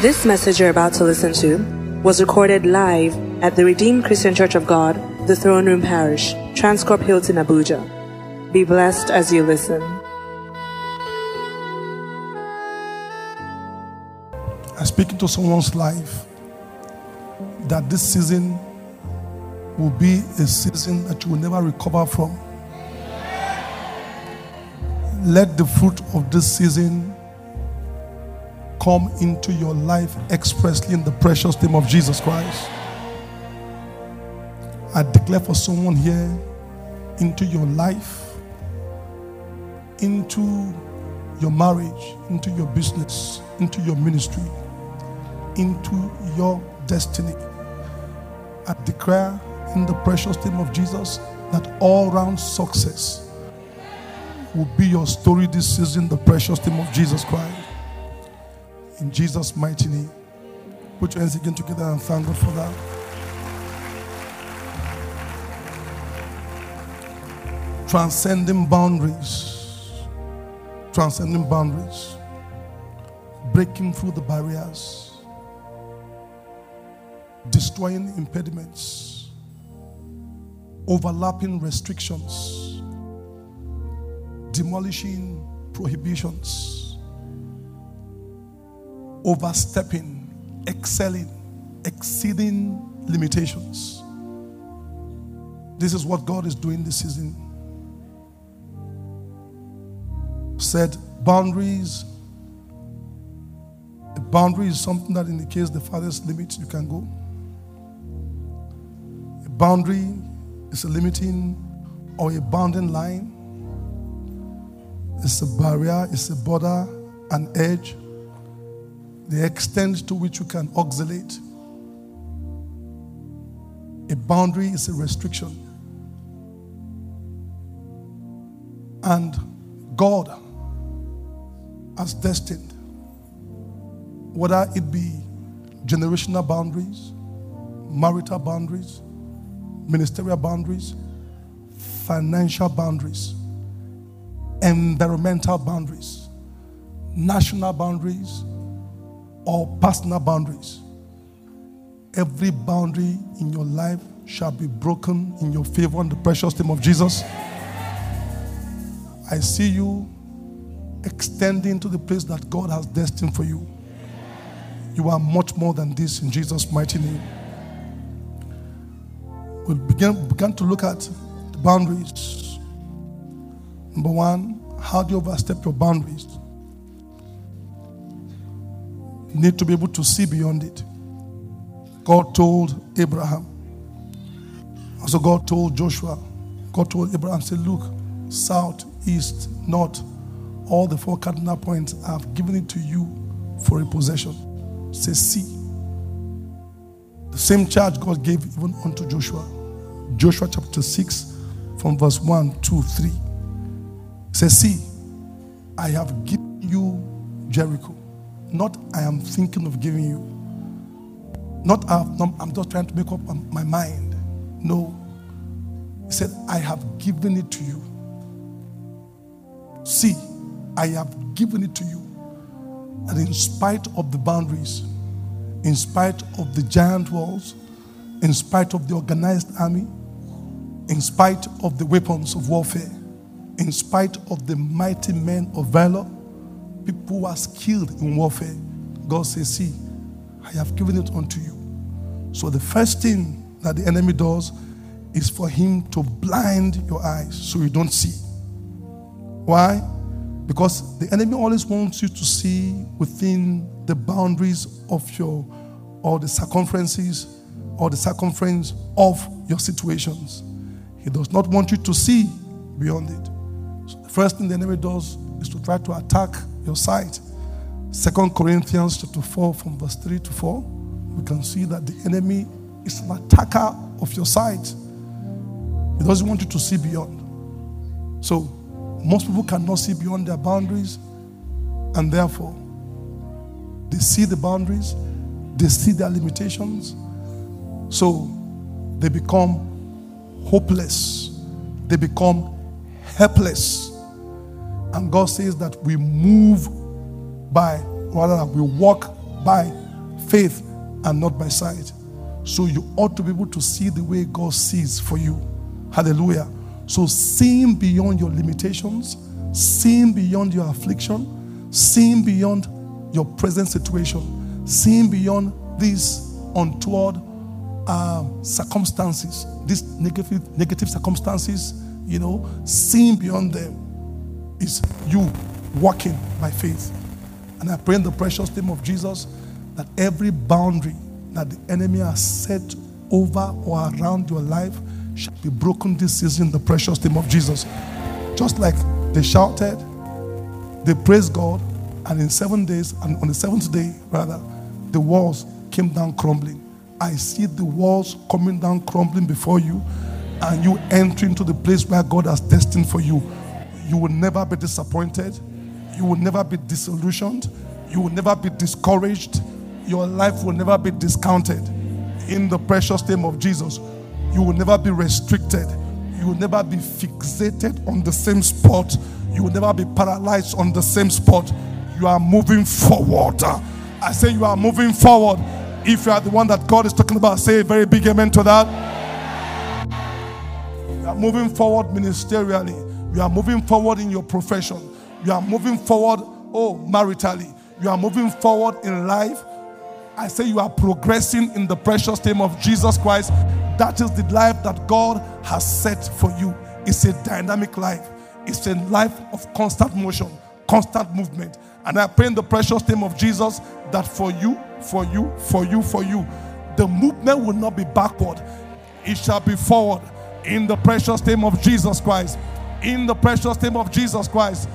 This message you're about to listen to was recorded live at the Redeemed Christian Church of God, the Throne Room Parish, Transcorp Hilton, Abuja. Be blessed as you listen. I speak into someone's life that this season will be a season that you will never recover from. Let the fruit of this season come into your life expressly in the precious name of Jesus Christ. I declare for someone here into your life, into your marriage, into your business, into your ministry, into your destiny. I declare in the precious name of Jesus that all round success will be your story this season, the precious name of Jesus Christ. In Jesus' mighty name. Put your hands again together and thank God for that. Transcending boundaries. Transcending boundaries. Breaking through the barriers. Destroying impediments. Overlapping restrictions. Demolishing prohibitions overstepping, excelling, exceeding limitations. This is what God is doing this season. Said boundaries. A boundary is something that indicates the farthest limit you can go. A boundary is a limiting or a bounding line. It's a barrier, it's a border, an edge the extent to which you can oscillate. A boundary is a restriction. And God has destined, whether it be generational boundaries, marital boundaries, ministerial boundaries, financial boundaries, environmental boundaries, national boundaries, or personal boundaries. Every boundary in your life shall be broken in your favor in the precious name of Jesus. I see you extending to the place that God has destined for you. You are much more than this in Jesus' mighty name. We'll begin, begin to look at the boundaries. Number one, how do you overstep your boundaries? Need to be able to see beyond it. God told Abraham. Also, God told Joshua. God told Abraham, say, look, south, east, north, all the four cardinal points, I've given it to you for a possession. Say, see. The same charge God gave even unto Joshua. Joshua chapter 6, from verse 1, 2, 3. Say, see, I have given you Jericho. Not I am thinking of giving you. Not I'm just trying to make up my mind. No. He said, I have given it to you. See, I have given it to you. And in spite of the boundaries, in spite of the giant walls, in spite of the organized army, in spite of the weapons of warfare, in spite of the mighty men of valor, people who are skilled in warfare, God says, See, I have given it unto you. So the first thing that the enemy does is for him to blind your eyes so you don't see. Why? Because the enemy always wants you to see within the boundaries of your or the circumferences or the circumference of your situations. He does not want you to see beyond it. So the first thing the enemy does is to try to attack your sight. Second Corinthians chapter 4, from verse 3 to 4, we can see that the enemy is an attacker of your sight. He doesn't want you to see beyond. So most people cannot see beyond their boundaries, and therefore they see the boundaries, they see their limitations. So they become hopeless, they become helpless and God says that we move by, rather, than we walk by faith and not by sight. So you ought to be able to see the way God sees for you. Hallelujah. So seeing beyond your limitations, seeing beyond your affliction, seeing beyond your present situation, seeing beyond these untoward uh, circumstances, these negative, negative circumstances, you know, seeing beyond them is you walking by faith. And I pray in the precious name of Jesus that every boundary that the enemy has set over or around your life shall be broken this season in the precious name of Jesus. Just like they shouted, they praised God, and in seven days, and on the seventh day, rather, the walls came down crumbling. I see the walls coming down crumbling before you, and you entering to the place where God has destined for you. You will never be disappointed. You will never be disillusioned. You will never be discouraged. Your life will never be discounted. In the precious name of Jesus, you will never be restricted. You will never be fixated on the same spot. You will never be paralyzed on the same spot. You are moving forward. I say you are moving forward. If you are the one that God is talking about, say a very big amen to that. You are moving forward ministerially. You are moving forward in your profession. You are moving forward, oh, maritally. You are moving forward in life. I say you are progressing in the precious name of Jesus Christ. That is the life that God has set for you. It's a dynamic life, it's a life of constant motion, constant movement. And I pray in the precious name of Jesus that for you, for you, for you, for you, the movement will not be backward, it shall be forward in the precious name of Jesus Christ. In the precious name of Jesus Christ.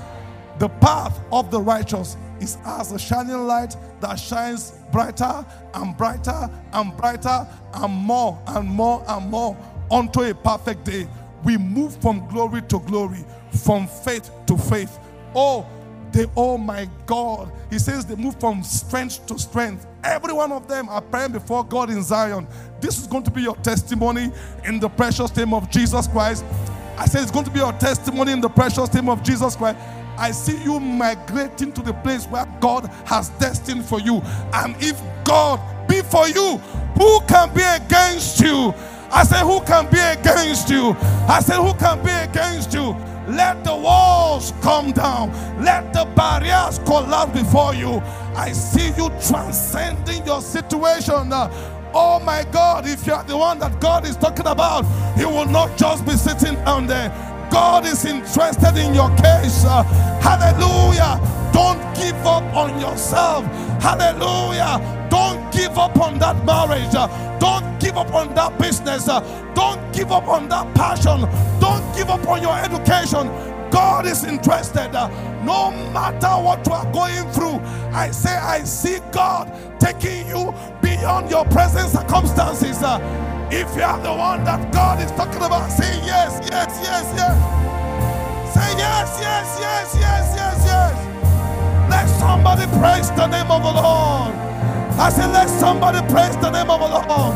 The path of the righteous is as a shining light that shines brighter and brighter and brighter and more and more and more unto a perfect day. We move from glory to glory, from faith to faith. Oh, they, oh my God. He says they move from strength to strength. Every one of them are praying before God in Zion. This is going to be your testimony in the precious name of Jesus Christ. I said it's going to be your testimony in the precious name of Jesus Christ. I see you migrating to the place where God has destined for you. And if God be for you, who can be against you? I said, who can be against you? I said, who can be against you? Let the walls come down. Let the barriers collapse before you. I see you transcending your situation. Oh my God, if you are the one that God is talking about, He will not just be sitting down there. God is interested in your case. Uh, hallelujah. Don't give up on yourself. Hallelujah. Don't give up on that marriage. Uh, don't give up on that business. Uh, don't give up on that passion. Don't give up on your education. God is interested. Uh, no matter what you are going through, I say, I see God taking you beyond your present circumstances. Uh, if you are the one that God is talking about, say yes, yes, yes, yes. Say yes, yes, yes, yes, yes, yes. Let somebody praise the name of the Lord. I said, let somebody praise the name of the Lord.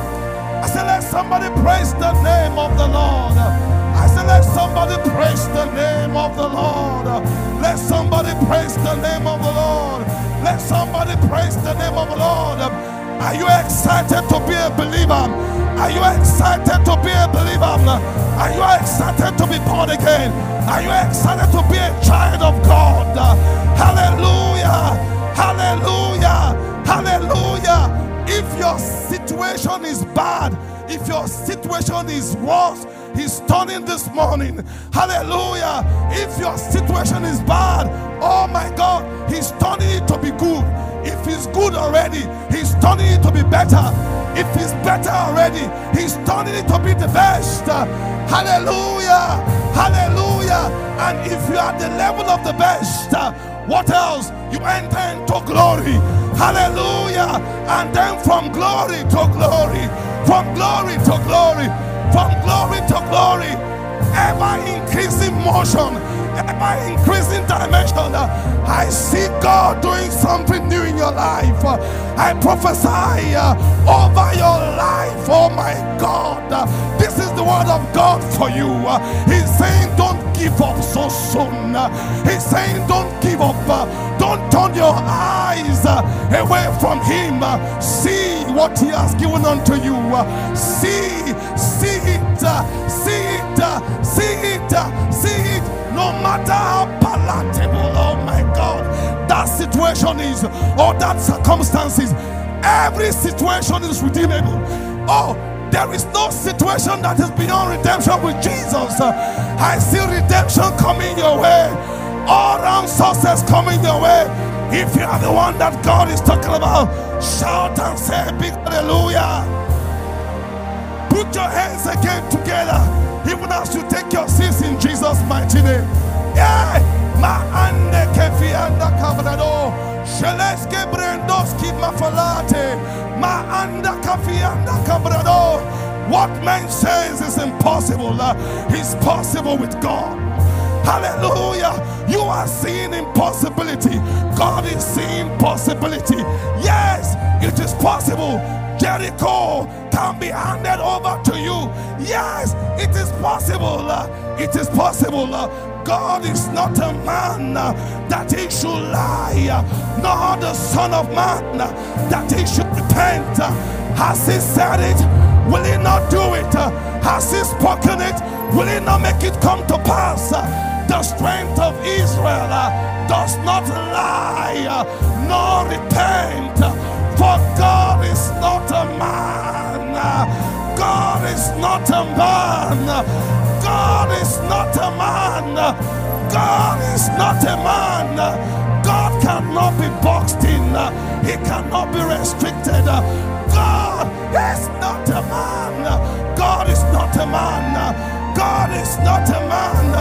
I said, let somebody praise the name of the Lord. I said, let somebody praise the name of the Lord. Let somebody praise the name of the Lord. Let somebody praise the name of the Lord. Are you excited to be a believer? Are you excited to be a believer? Are you excited to be born again? Are you excited to be a child of God? Hallelujah! Hallelujah! Hallelujah! If your situation is bad, if your situation is worse, He's turning this morning. Hallelujah. If your situation is bad, oh my God, He's turning it to be good. If He's good already, He's turning it to be better. If he's better already, he's turning it to be the best. Hallelujah. Hallelujah. And if you are the level of the best, what else? You enter into glory. Hallelujah. And then from glory to glory, from glory to glory, from glory to glory, ever increasing motion, ever increasing dimension. I see God doing something new in your life. I prophesy uh, over your life. Oh my God. This is the word of God for you. He's saying, Don't give up so soon. He's saying, Don't give up. Don't turn your eyes away from Him. See what He has given unto you. See, matter how palatable, oh my God, that situation is or that circumstances, every situation is redeemable. Oh, there is no situation that is beyond redemption with Jesus. I see redemption coming your way, all round success coming your way. If you are the one that God is talking about, shout and say big hallelujah. Put your hands again together, even as you take your seats in Jesus' mighty name. What man says is impossible uh, is possible with God. Hallelujah. You are seeing impossibility. God is seeing possibility. Yes, it is possible. Jericho can be handed over to you. Yes, it is possible. It is possible. God is not a man that he should lie, nor the Son of Man that he should repent. Has he said it? Will he not do it? Has he spoken it? Will he not make it come to pass? The strength of Israel does not lie nor repent. For God is not a man. God is not a man. God is not a man. God is not a man. God cannot be boxed in. He cannot be restricted. God is not a man. God is not a man. God is not a man.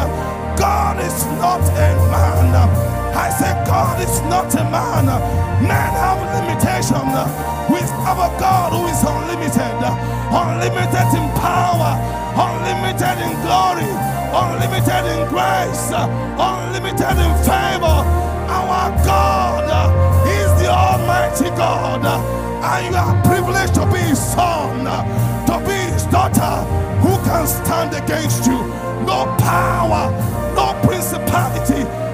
God is not a man. I say God is not a man. Men have limitation. We have a God who is unlimited, unlimited in power, unlimited in glory, unlimited in grace, unlimited in favor. Our God is the Almighty God, and you are privileged to be His son, to be His daughter. Who can stand against you? No power, no principality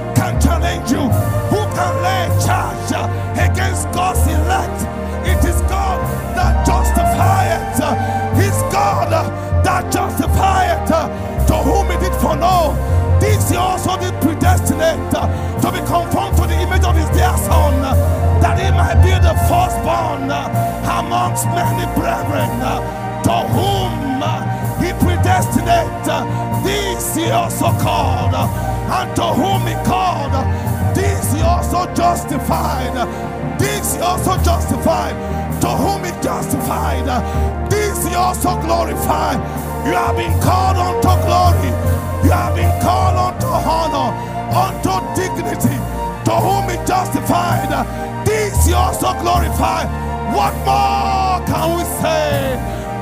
he might be the firstborn uh, amongst many brethren. Uh, to whom uh, he predestinate, this he also called, and to whom he called, this he also justified, this he also justified, to whom he justified, this he also glorified. You have been called unto glory, you have been called unto honor, unto dignity, to whom he justified, this he also glorified. What more can we say?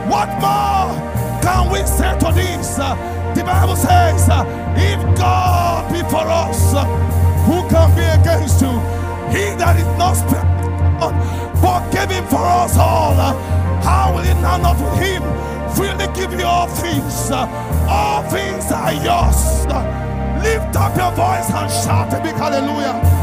What more? can we say to this? The Bible says, if God be for us, who can be against you? He that is not him for us all, how will now not with him freely give you all things? All things are yours. Lift up your voice and shout a big hallelujah.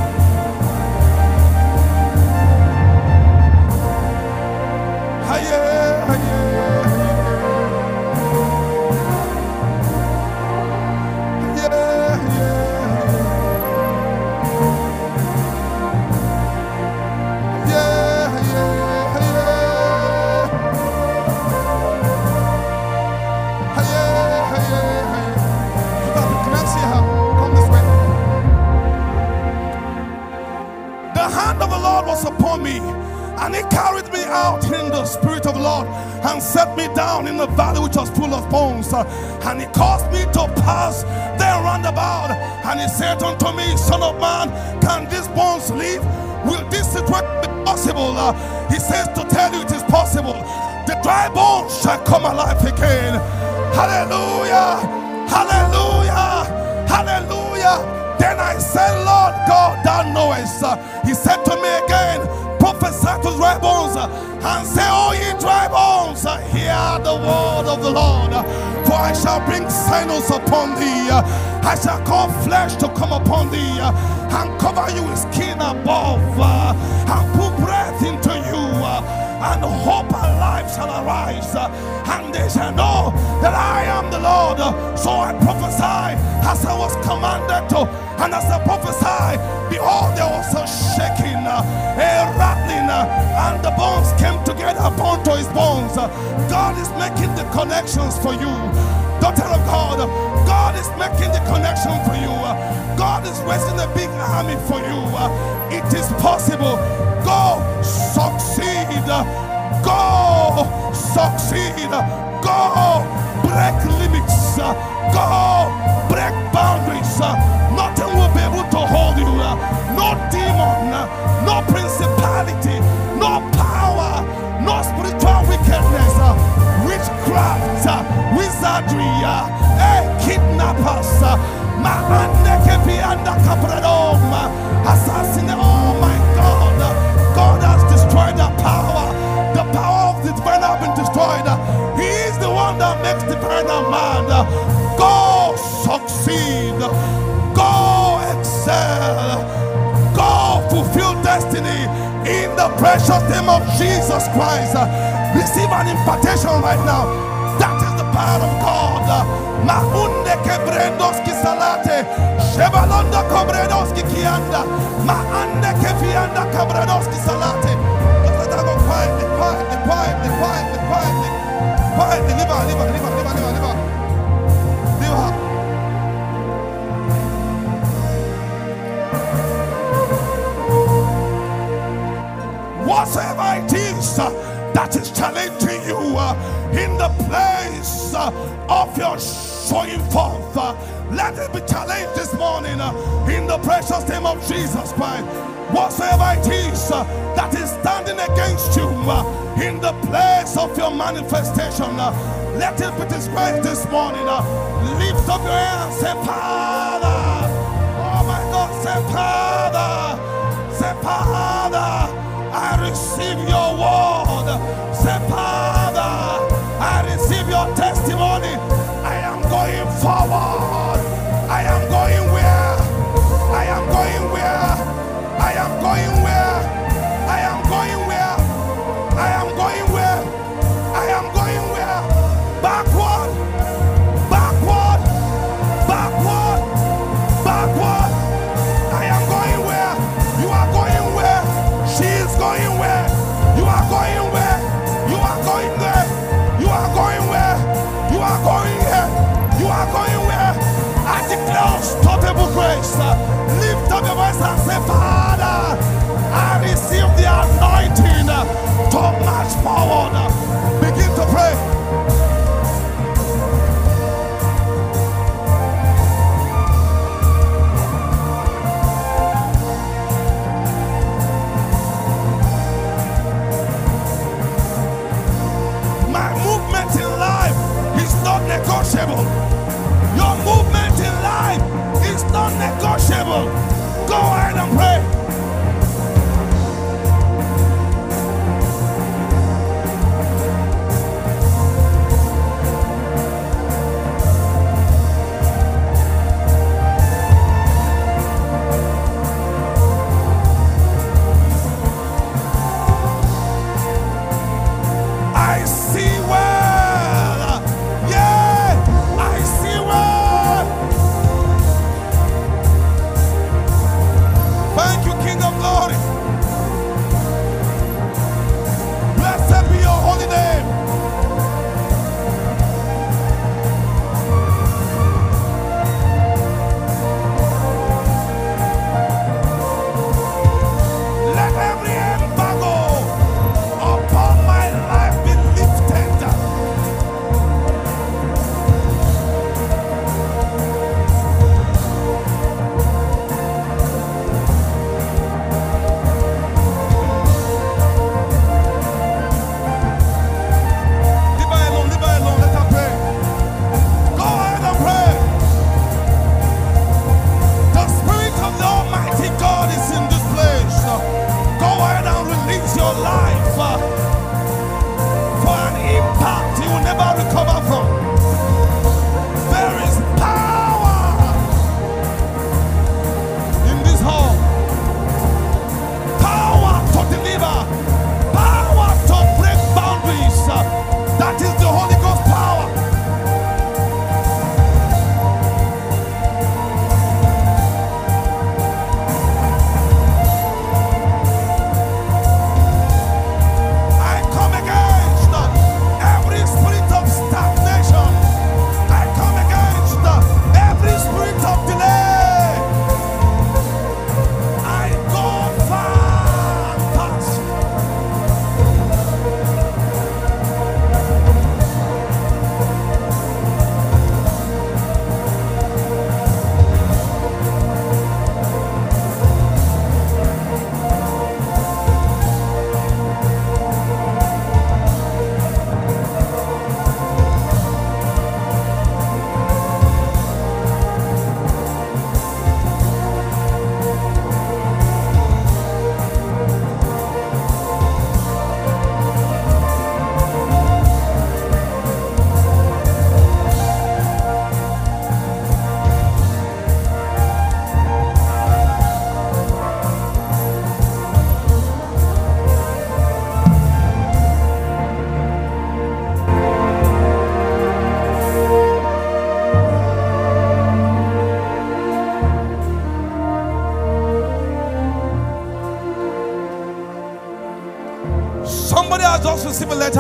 And he carried me out in the spirit of the Lord and set me down in the valley which was full of bones. And he caused me to pass there round about. And he said unto me, Son of man, can these bones live? Will this situation be possible? he says to tell you it is possible. The dry bones shall come alive again. Hallelujah! Hallelujah! Hallelujah! Then I said, Lord God, thou knowest. He said to me again, prophesy to dry bones uh, and say, Oh, ye dry bones, uh, hear the word of the Lord. Uh, for I shall bring sinews upon thee. I shall cause flesh to come upon thee and cover you with skin above and put breath into you and hope and life shall arise, and they shall know that I am the Lord. So I prophesy as I was commanded to, and as I prophesied, behold, there was a shaking, a rattling, and the bones came together upon to his bones. God is making the connections for you. Daughter of God, God is making the connection for you. God is raising a big army for you. It is possible. Go succeed. Go succeed. Go break limits. Go break boundaries. Kidnappers, assassin. Oh my God, God has destroyed the power. The power of the divine has been destroyed. He is the one that makes the divine man. Go succeed. Go excel. Go fulfill destiny in the precious name of Jesus Christ. Receive an impartation right now. That is the power of God. Maunde kebrendoski salate. Shebalonda kobredoski kianda. Kefianda salate. Quietly, quietly, quietly, quietly, quietly. Quietly. Whatsoever it is uh, that is challenging you uh, in the place uh, of your showing forth, uh, let it be challenged this morning uh, in the precious name of Jesus Christ. Whatsoever it is uh, that is standing against you in the place of your manifestation, let it be disgraced this morning. lift up your hands, say, Lift up your voice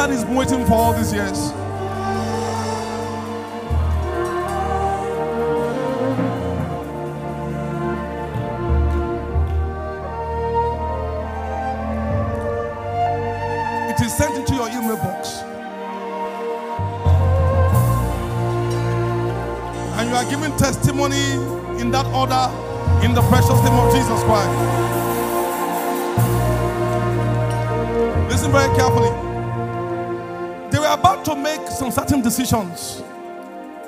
he's been waiting for all these years. It is sent into your email box. And you are giving testimony in that order in the precious name of Jesus Christ. Listen very carefully. Were about to make some certain decisions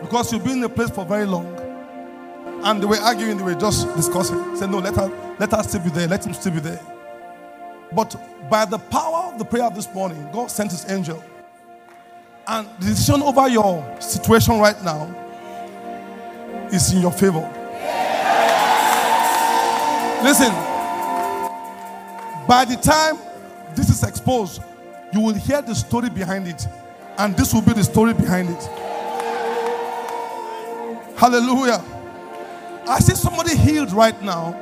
because you've been in a place for very long. And they were arguing, they were just discussing. Say, no, let her, let her still be there, let him still be there. But by the power of the prayer this morning, God sent his angel. And the decision over your situation right now is in your favor. Listen, by the time this is exposed, you will hear the story behind it. And this will be the story behind it. Hallelujah. I see somebody healed right now.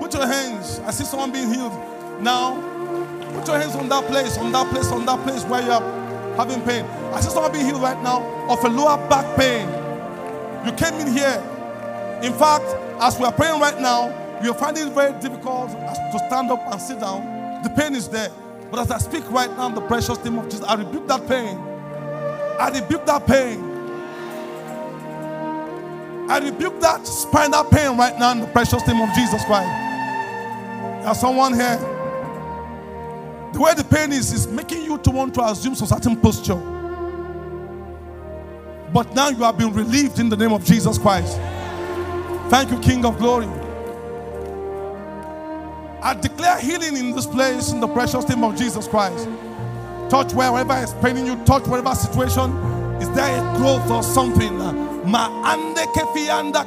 Put your hands. I see someone being healed. Now, put your hands on that place, on that place, on that place where you are having pain. I see someone being healed right now of a lower back pain. You came in here. In fact, as we are praying right now, you are finding it very difficult to stand up and sit down. The pain is there. But as I speak right now the precious name of Jesus, I rebuke that pain. I rebuke that pain. I rebuke that spinal pain right now in the precious name of Jesus Christ. There's someone here. The way the pain is, is making you to want to assume some certain posture. But now you have been relieved in the name of Jesus Christ. Thank you, King of Glory. I declare healing in this place in the precious name of Jesus Christ. Touch wherever is paining you, touch whatever situation. Is there a growth or something? Kefianda.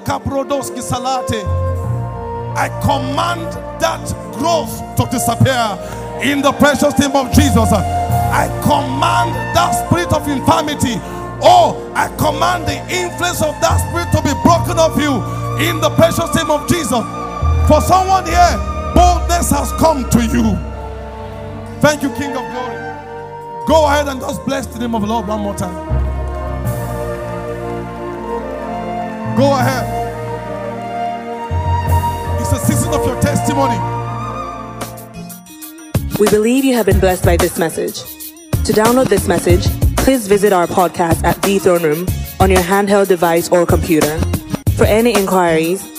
I command that growth to disappear in the precious name of Jesus. I command that spirit of infirmity. Oh, I command the influence of that spirit to be broken off you in the precious name of Jesus. For someone here, boldness has come to you. Thank you, King of Glory. Go ahead and just bless the name of the Lord one more time. Go ahead. It's a season of your testimony. We believe you have been blessed by this message. To download this message, please visit our podcast at The Throne Room on your handheld device or computer. For any inquiries,